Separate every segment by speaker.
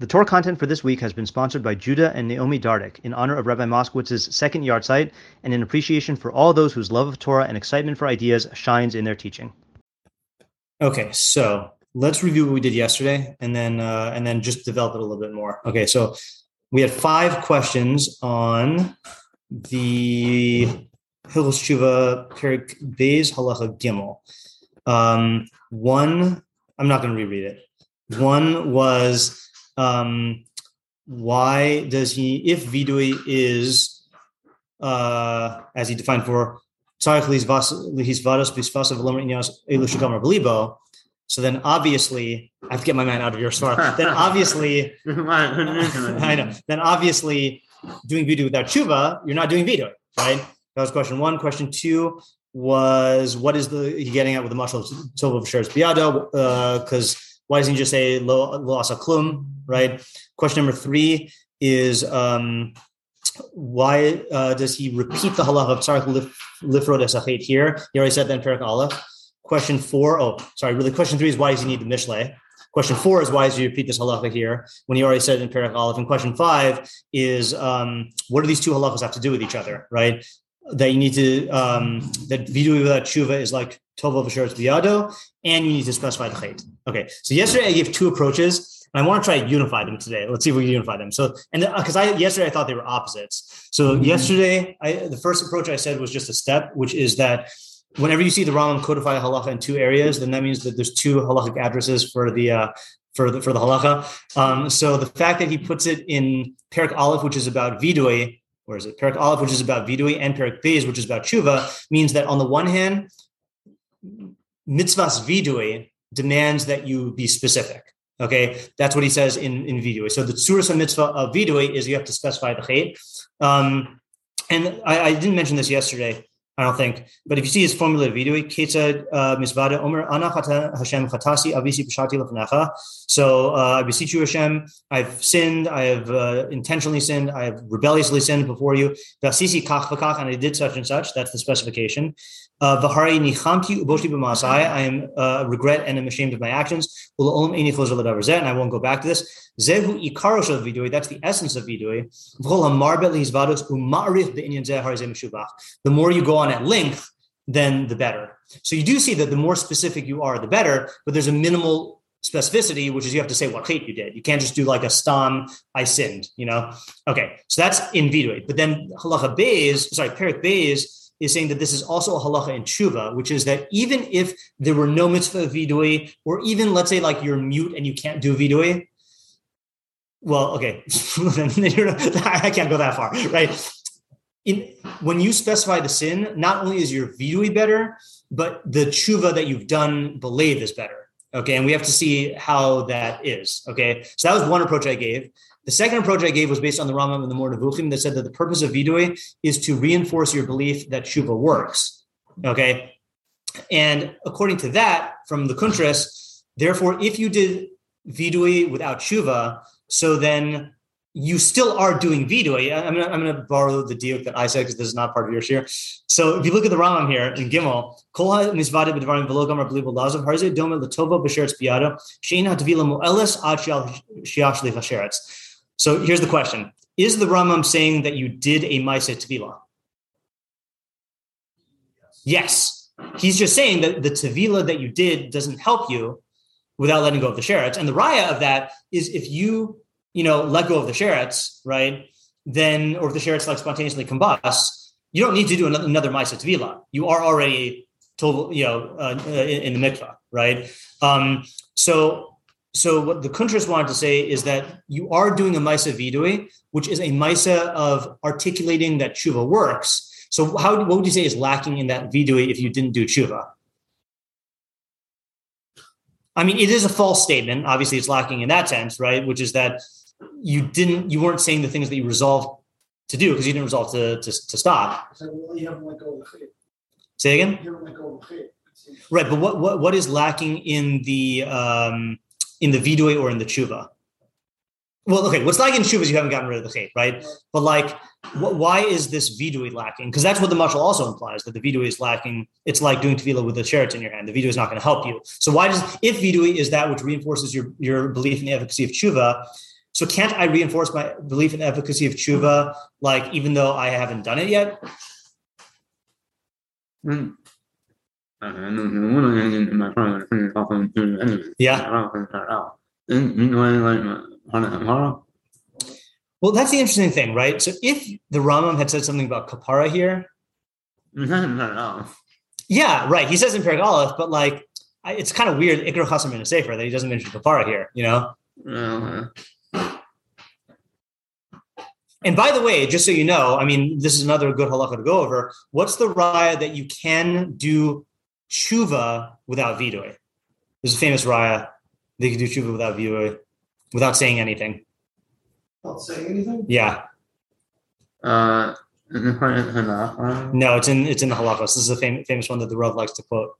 Speaker 1: The Torah content for this week has been sponsored by Judah and Naomi Dardick in honor of Rabbi Moskowitz's second yahrzeit and in appreciation for all those whose love of Torah and excitement for ideas shines in their teaching.
Speaker 2: Okay, so let's review what we did yesterday and then uh, and then just develop it a little bit more. Okay, so we had five questions on the Hilchos Tshuva Perik Beis Halacha Gimel. Um, one, I'm not going to reread it. One was um, why does he, if vidui is, uh, as he defined for, so then obviously, I have to get my mind out of your svar. then obviously, I know. Then obviously, doing vidui without tshuva, you're not doing vidui, right? That was question one. Question two was what is the he getting at with the mashal of sheretz biado? Because uh, why doesn't he just say lo, asa klum, right? Question number three is um, why uh, does he repeat the halach of tzarich lifrod esachet here? He already said that in Perak Aleph. Question four, oh, sorry, really, question three is why does he need the mishle? Question four is why does he repeat this halacha here when he already said in Perak Aleph? And question five is um, what do these two halachas have to do with each other, right? That you need to um, that vidui without tshuva is like tova v'sheretz biado, and you need to specify the chait. Okay, so yesterday I gave two approaches. And I want to try to unify them today. Let's see if we can unify them. So, and because I yesterday I thought they were opposites. So mm-hmm. yesterday, I, the first approach I said was just a step, which is that whenever you see the Rambam codify halacha in two areas, then that means that there's two halachic addresses for the uh, for the for the halacha. Um, so the fact that he puts it in Perak Aleph, which is about vidui, or is it Perak Aleph, which is about vidui, and Perak Beis, which is about tshuva, means that on the one hand, mitzvahs vidui demands that you be specific. Okay, that's what he says in in vidui. So the surah mitzvah of vidui is you have to specify the chait. Um, and I, I, didn't mention this yesterday. I don't think. But if you see his formula video, Ketzad uh, Misvada Omer Anachata Hashem Chatasi Avisi Pashati Lefnecha. So uh, I beseech you, Hashem, I've sinned, I have uh, intentionally sinned, I have rebelliously sinned before you. Vasisi Kach and I did such and such. That's the specification. Vahari Nichamti Uboshti B'Masai. I am uh, regret and am ashamed of my actions. And I won't go back to this. Zehu ikarosh of vidui. That's the essence of vidui. The more you go on at length, then the better. So you do see that the more specific you are, the better. But there's a minimal specificity, which is you have to say what hate you did. You can't just do like a stam, I sinned. You know. Okay, so that's in vidui. But then halacha beis, sorry, perik beis is saying that this is also a halacha in tshuva, which is that even if there were no mitzvah of vidui, or even let's say like you're mute and you can't do vidui, well, okay, I can't go that far, right? In, when you specify the sin, not only is your vidui better, but the tshuva that you've done believe is better. Okay, and we have to see how that is. Okay, so that was one approach I gave. The second approach I gave was based on the Rambam and the Moreh Nevuchim that said that the purpose of vidui is to reinforce your belief that tshuva works. Okay, and according to that, from the Kuntras, therefore, if you did vidui without tshuva, so then you still are doing vidui. I'm gonna, I'm gonna borrow the diuk that I said because this is not part of your share. So if you look at the Rambam here in Gimel, kol misvada b'dvarim v'lo gamar b'li b'lazav harze dome l'tova b'sheretz biyada shein ha'tavila mu'eles ad shiach shlich So here's the question: Is the Rambam saying that you did a ma'aseh tevila? Yes. He's just saying that the tevila that you did doesn't help you without letting go of the sherets. And the raya of that is if you, you know, let go of the sherets, right? Then, or if the sherets like spontaneously combust, you don't need to do another, another Maisa Tvila. You are already total, you know, uh, in, in, the mikvah, right? Um, so, so what the Kuntras wanted to say is that you are doing a Maisa Vidui, which is a Maisa of articulating that tshuva works. So how, what would you say is lacking in that Vidui if you didn't do tshuva? I mean, it is a false statement. Obviously, it's lacking in that sense, right? Which is that you didn't, you weren't saying the things that you resolved to do because you didn't resolve to to, to stop. Say again. Right, but what what what is lacking in the um, in the vidui or in the tshuva? Well, okay, what's lacking in tshuva is you haven't gotten rid of the chait, right? But like why is this vidui lacking? Because that's what the mashal also implies that the vidui is lacking. It's like doing tevila with the sheretz in your hand. The vidui is not going to help you. So why does if vidui is that which reinforces your your belief in the efficacy of tshuva? So can't I reinforce my belief in efficacy of tshuva, like even though I haven't done it yet?
Speaker 3: 嗯，
Speaker 2: yeah. Well, that's the interesting thing, right? So if the Rambam had said something about kapara here, yeah, right. He says in Perik but like it's kind of weird. Ikra Chasim in a safer that he doesn't mention kapara here, you know. And by the way, just so you know, I mean, this is another good halacha to go over. What's the raya that you can do tshuva without vidoy. There's a famous raya. They could do tshuva without vidoy, without saying anything.
Speaker 4: Without saying anything.
Speaker 2: Yeah.
Speaker 3: Uh,
Speaker 2: no, it's in it's in the halachos. This is a fam- famous one that the Rav likes to quote,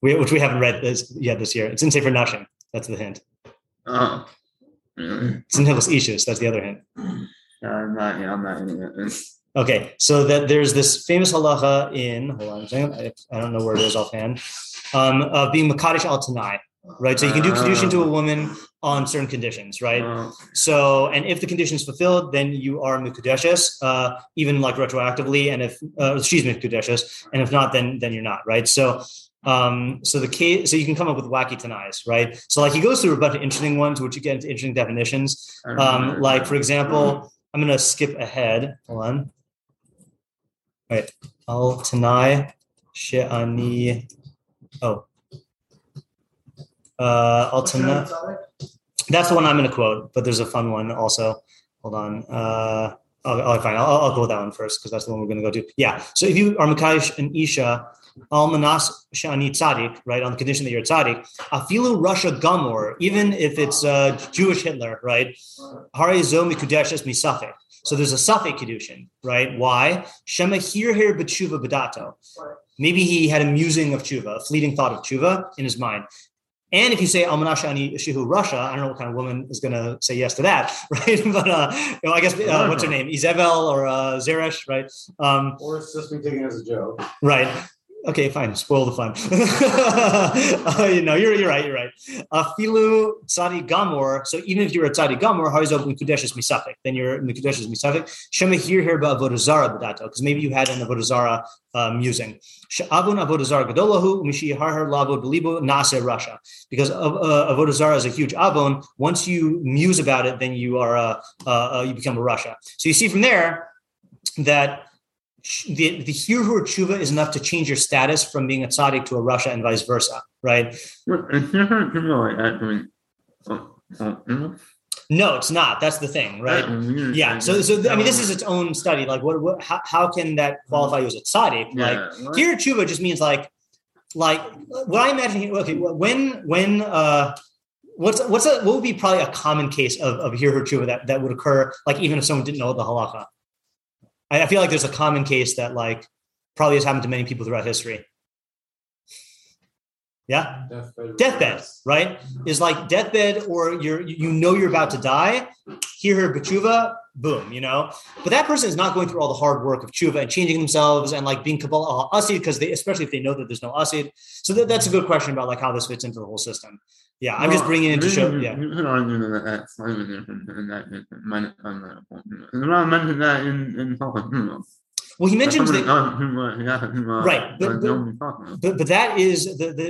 Speaker 2: we, which we haven't read this yet this year. It's in Sefer Nashim. That's the hint.
Speaker 3: Oh, really?
Speaker 2: It's in Hilchos Ishus. That's the other hint.
Speaker 3: No, I'm not. Yeah, I'm not.
Speaker 2: Okay, so that there's this famous halacha in hold on a second, I, I don't know where it is offhand, um, of being makadish al tanai, right? So you can do kedushin to a woman on certain conditions, right? So, and if the condition is fulfilled, then you are mikudeshes, uh, even like retroactively, and if uh, she's mikudeshes, and if not, then then you're not, right? So. Um, so the case, so you can come up with wacky tanais, right? So like he goes through a bunch of interesting ones, which you get into interesting definitions. Um, like for example, I'm gonna skip ahead. Hold on. Right. Al Tanai She'ani. Oh. Uh Al Tanai. That's the one I'm gonna quote, but there's a fun one also. Hold on. Uh oh, oh fine. I'll, I'll go with that one first because that's the one we're gonna go to. Yeah. So if you are Makayish and Isha, Al Manas Shani Tzadik, right, on the condition that you're a Tzadik, Afilu rasha Gumor, even if it's uh, Jewish Hitler, right? Hari Zo Mikudeshes Misafik. So there's a Safek Kedushin, right? Why? Shema Hir Hir B'tshuva B'dato. Maybe he had a musing of tshuva, a fleeting thought of tshuva in his mind. And if you say Almanashani Shihu rasha, I don't know what kind of woman is going to say yes to that, right? But uh, you know, I guess uh, what's her name, Izebel or uh, Zeresh, right? Um,
Speaker 4: Or it's just me taking it as a joke.
Speaker 2: Right. Okay, fine. Spoil the fun. uh, you know, you're, you're right. You're right. Afilu tzadi gamor. So even if you're a tzadi gamor, harizo mikudeshes misafik, then you're mikudeshes misafik. Shema here here ba avodazara b'dato, because maybe you had an avodazara um, using. Sha'avun avodazara gadolahu mishi harhar lavo belibo nase rasha, because uh, avodazara is a huge avon. Once you muse about it, then you are uh, you become a rasha. So you see from there that the, the Hirhur tshuva is enough to change your status from being a tzaddik to a rasha and vice versa, right? No, it's not. That's the thing, right? Yeah. So, so I mean, this is its own study. Like, what, what how, how can that qualify you as a tzaddik? Like, here tshuva just means like, like what I imagine. Here, okay, when when uh, what's what's a, what would be probably a common case of of here tshuva that that would occur? Like, even if someone didn't know the halacha. I, I feel like there's a common case that like probably has happened to many people throughout history. Yeah.
Speaker 4: Deathbed.
Speaker 2: deathbed, right? Is like deathbed, or you're you know you're about to die. Hear her b'tshuva, boom, you know. But that person is not going through all the hard work of tshuva and changing themselves and like being kabbalah uh, asid because they, especially if they know that there's no asid. So that, that's a good question about like how this fits into the whole system. Yeah, I'm just bringing it to show. Yeah,
Speaker 3: You could argue that that's slightly different and that it might find that important. Mentioned that in in
Speaker 2: well, he mentions that.
Speaker 3: Uh, right,
Speaker 2: Right, but- but- But but that is the, the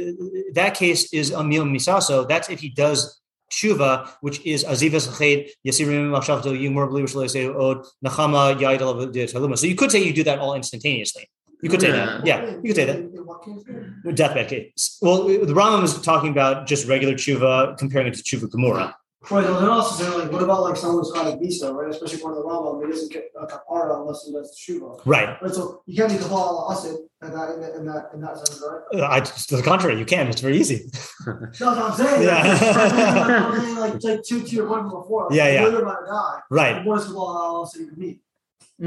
Speaker 2: that case is amil misaso. That's if he does tshuva, which is azivas ched yasirim machshavto yumor believers od nachama taluma. So you could say you do that all instantaneously. You could say that. Yeah, you could say that.
Speaker 4: In what case?
Speaker 2: Deathbed case. Well, the Rambam is talking about just regular tshuva, comparing it to tshuva gemura.
Speaker 4: Right, then also say like, what about like someone who's got a visa, right? Especially for the Rambam, he doesn't get a kapara unless he does tshuva.
Speaker 2: Right.
Speaker 4: Right, so you can't be kapara asid in that in that in that, in that sense, right?
Speaker 2: Uh, I, to the contrary, you can. It's very easy.
Speaker 4: That's what I'm saying.
Speaker 2: Yeah.
Speaker 4: I'm saying, like, it's like two to your point before. Like,
Speaker 2: Yeah, yeah.
Speaker 4: You're about to die.
Speaker 2: Right.
Speaker 4: What is kapara asid you can meet?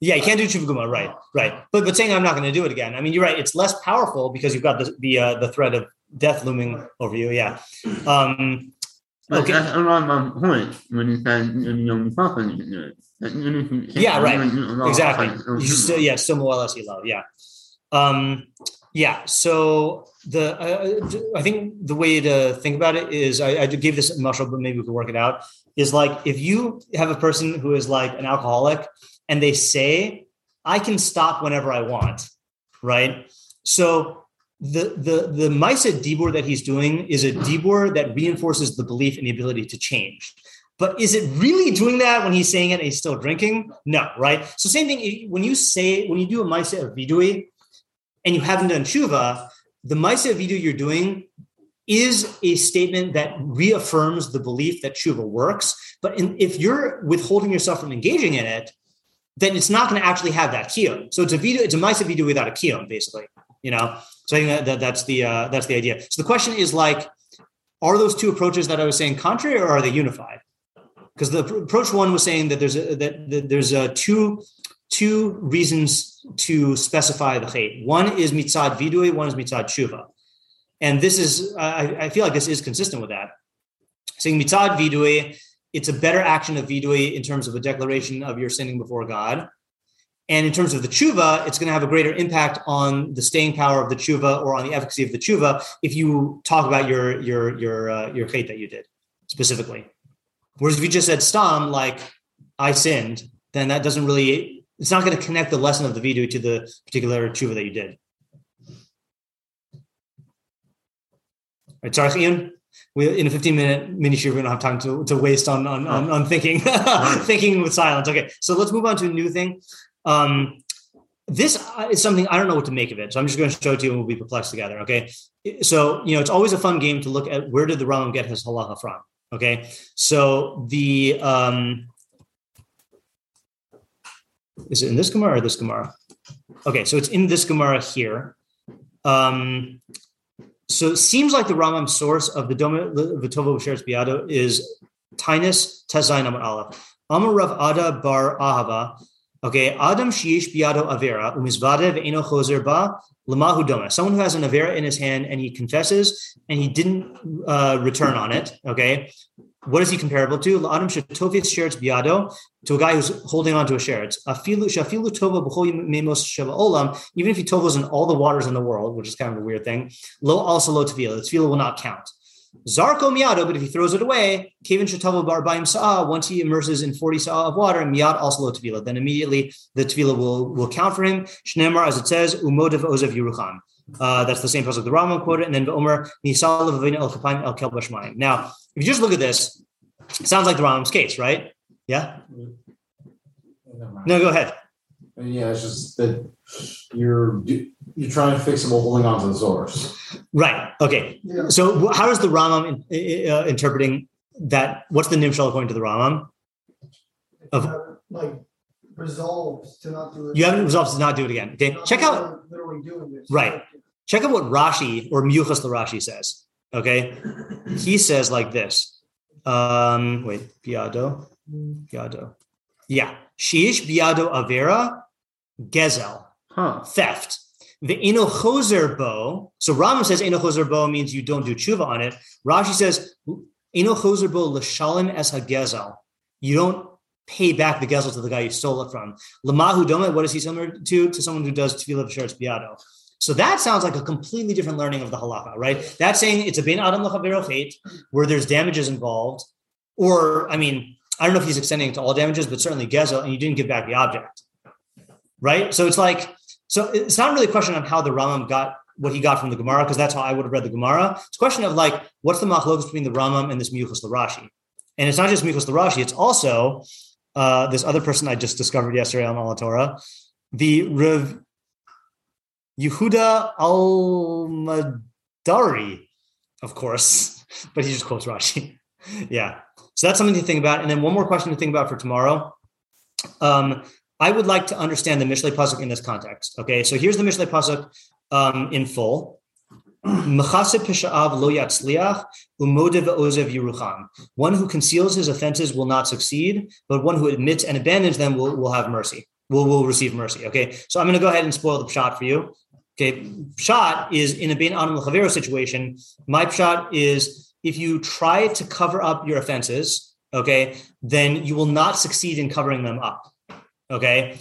Speaker 2: Yeah, you can't do tshuva. Right. Right. But but saying I'm not going to do it again. I mean, you're right. It's less powerful because you've got the the uh, the threat of death looming over you. Yeah. Um,
Speaker 3: But
Speaker 2: Okay.
Speaker 3: that's around my point when you said you know you fucking you
Speaker 2: Yeah, right. exactly. You still, yeah, still more or less you love. Yeah. Um, Yeah. So the uh, I think the way to think about it is I, I gave this mashal, but maybe we could work it out. Is like if you have a person who is like an alcoholic and they say, "I can stop whenever I want," right? So the the the Maisa Dibur that he's doing is a Dibur that reinforces the belief in the ability to change. But is it really doing that when he's saying it and he's still drinking? No, right? So same thing when you say when you do a Maisa of Vidui and you haven't done tshuva, the Maisa Vidu you're doing is a statement that reaffirms the belief that tshuva works. But in, if you're withholding yourself from engaging in it, then it's not going to actually have that kiyum. So it's a vidui, it's a Maisa Vidu without a kiyum, basically. You know, so I think that, that that's the uh, that's the idea. So the question is like, are those two approaches that I was saying contrary, or are they unified? Because the approach one was saying that there's a, that, that there's a two two reasons to specify the chait. One is mitzad vidui, one is mitzad shuva. And this is, I, I, feel like this is consistent with that. Saying mitzad vidui, it's a better action of vidui in terms of a declaration of your sinning before God. And in terms of the tshuva, it's going to have a greater impact on the staying power of the tshuva or on the efficacy of the tshuva if you talk about your your your uh, your chait that you did specifically. Whereas if you just said stam, like I sinned, then that doesn't really it's not going to connect the lesson of the vidui to the particular tshuva that you did. All right, sorry, Ian. We in a 15 minute mini shoot, we don't have time to, to waste on on, on, on thinking thinking with silence. Okay, so let's move on to a new thing. Um, this is something I don't know what to make of it, so I'm just going to show it to you, and we'll be perplexed together. Okay, so you know it's always a fun game to look at where did the Rambam get his halacha from. Okay, so the um, is it in this Gemara or this Gemara? Okay, so it's in this Gemara here. Um, so it seems like the Rambam source of the Doma Vitovo Sheretz Biado is Tainus Tezayin Amar Aleph. Amar Rav Ada Bar Ahava. Okay, Adam Sheish Biado Avera Umizvade Ve'eno Ba Lamahu Doma. Someone who has an Avera in his hand and he confesses and he didn't uh, return on it. Okay, what is he comparable to? La'adam shetofis sheretz biado, to a guy who's holding on to a sheretz. Afilu shafilu tova memos olam, even if he tovas in all the waters in the world, which is kind of a weird thing, lo also lo tevila, the tevila will not count. Zarko miado, but if he throws it away, kevin shetova bar bayim sa'ah, once he immerses in 40 sa'ah of water, miyad also lo tevila, then immediately the tevila will, will count for him. Shnemar, as it says, umodev ozev yerucham. Uh, that's the same pasuk the Rambam quoted, and then the Omer Nisal El Kapayim El Kel Bashmayim. Now, if you just look at this, it sounds like the Rambam's case, right? Yeah. No, go ahead.
Speaker 5: Yeah, it's just that you're you're trying to fix them while holding on to the source.
Speaker 2: Right. Okay.
Speaker 4: Yeah.
Speaker 2: So, how does the Rambam in, uh, interpreting that? What's the nimshal according to the Rambam? Of-
Speaker 4: Uh, Like resolves to not do it.
Speaker 2: You haven't resolved to not do it again. Okay. Check out
Speaker 4: Literally doing this.
Speaker 2: Right. check out what Rashi or Muchas the Rashi says. Okay. He says like this. Um, wait, Biado. Biado. Yeah. Shiish Biado Avera Gezel.
Speaker 3: Huh.
Speaker 2: Theft. The Eno Choser Bo. So Rambam says Eno Choser Bo means you don't do tshuva on it. Rashi says Eno Choser Bo L'shalim Es HaGezel. You don't pay back the gezel to the guy you stole it from. Lamahu Doma, what is he similar to? To someone who does tevila b'sheretz biado. So that sounds like a completely different learning of the halacha, right? That's saying it's a ben adam l'chavero chait, where there's damages involved, or I mean, I don't know if he's extending it to all damages, but certainly gezel, and you didn't give back the object, right? So it's like, so it's not really a question on how the Rambam got what he got from the Gemara, because that's how I would have read the Gemara. It's a question of like, what's the machlokas between the Rambam and this Miuchas Larashi? And it's not just Miuchas Larashi, it's also uh, this other person I just discovered yesterday on All Torah, the Rev Yehuda Al-Madari, of course, but he just quotes Rashi. yeah. So that's something to think about. And then one more question to think about for tomorrow. Um, I would like to understand the Mishlei Pasuk in this context. Okay. So here's the Mishlei Pasuk um, in full. One who conceals his offenses will not succeed, but one who admits and abandons them will, will have mercy. Will will receive mercy. Okay, so I'm going to go ahead and spoil the shot for you. Okay, shot is in a ben adam l'chavero situation. My shot is if you try to cover up your offenses, okay, then you will not succeed in covering them up. Okay,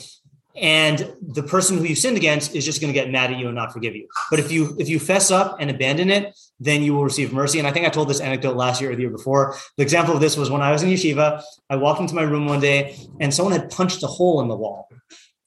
Speaker 2: and the person who you sinned against is just going to get mad at you and not forgive you. But if you if you fess up and abandon it, then you will receive mercy. And I think I told this anecdote last year or the year before. The example of this was when I was in yeshiva. I walked into my room one day and someone had punched a hole in the wall.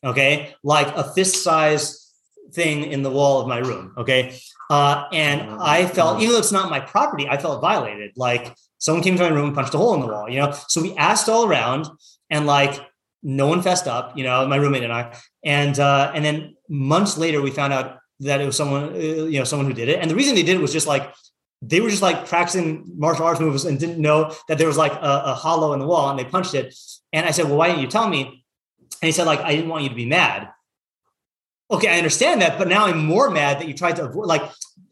Speaker 2: Okay, like a fist size thing in the wall of my room. Okay, uh, and I felt even though it's not my property, I felt violated. Like someone came to my room and punched a hole in the wall. You know, so we asked all around and like no one fessed up, you know, my roommate and I. And uh, and then months later, we found out that it was someone, uh, you know, someone who did it. And the reason they did it was just like they were just like practicing martial arts moves and didn't know that there was like a, a hollow in the wall, and they punched it. And I said, "Well, why didn't you tell me?" And he said, "Like I didn't want you to be mad." Okay, I understand that, but now I'm more mad that you tried to avoid. Like,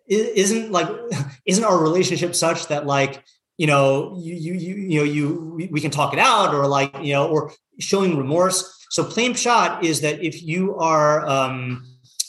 Speaker 2: isn't like isn't our relationship such that like you know you you you, you know you we can talk it out or like you know or showing remorse. So plain shot is that if you are um,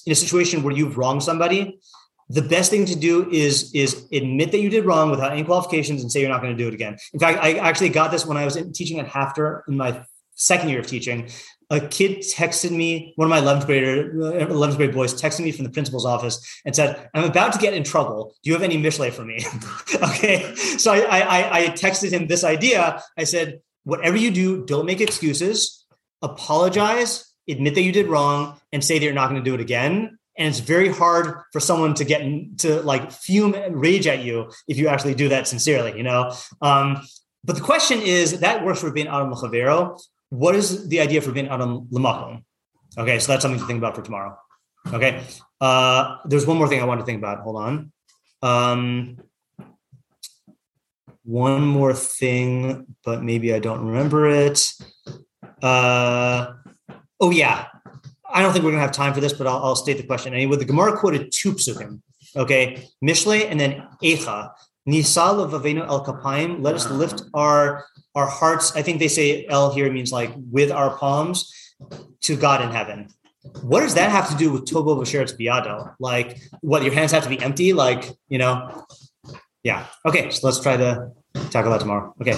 Speaker 2: in a situation where you've wronged somebody, the best thing to do is is admit that you did wrong without any qualifications and say you're not going to do it again. In fact, I actually got this when I was teaching at Hafter in my second year of teaching. A kid texted me, one of my 11th grader, 11th grade boys texted me from the principal's office and said, I'm about to get in trouble. Do you have any Mishle for me? okay. So I, I, I texted him this idea. I said, whatever you do, don't make excuses, apologize, admit that you did wrong, and say that you're not going to do it again. And it's very hard for someone to get to like fume and rage at you if you actually do that sincerely, you know? Um, but the question is that works for being Adam Lechavero. What is the idea for being out Adam Lamakom? Okay, so that's something to think about for tomorrow. Okay. Uh, there's one more thing I want to think about. Hold on. Um, one more thing, but maybe I don't remember it. Uh, oh yeah, I don't think we're gonna have time for this, but I'll, I'll state the question anyway. The Gemara quoted two psukim, okay, Mishle and then Echa. Nisal vavenu el kapayim. Let us lift our our hearts. I think they say el here means like with our palms to God in heaven. What does that have to do with Tobo Vasheretz Biado? Like, what your hands have to be empty? Like, you know, yeah. Okay, so let's try to tackle that tomorrow. Okay.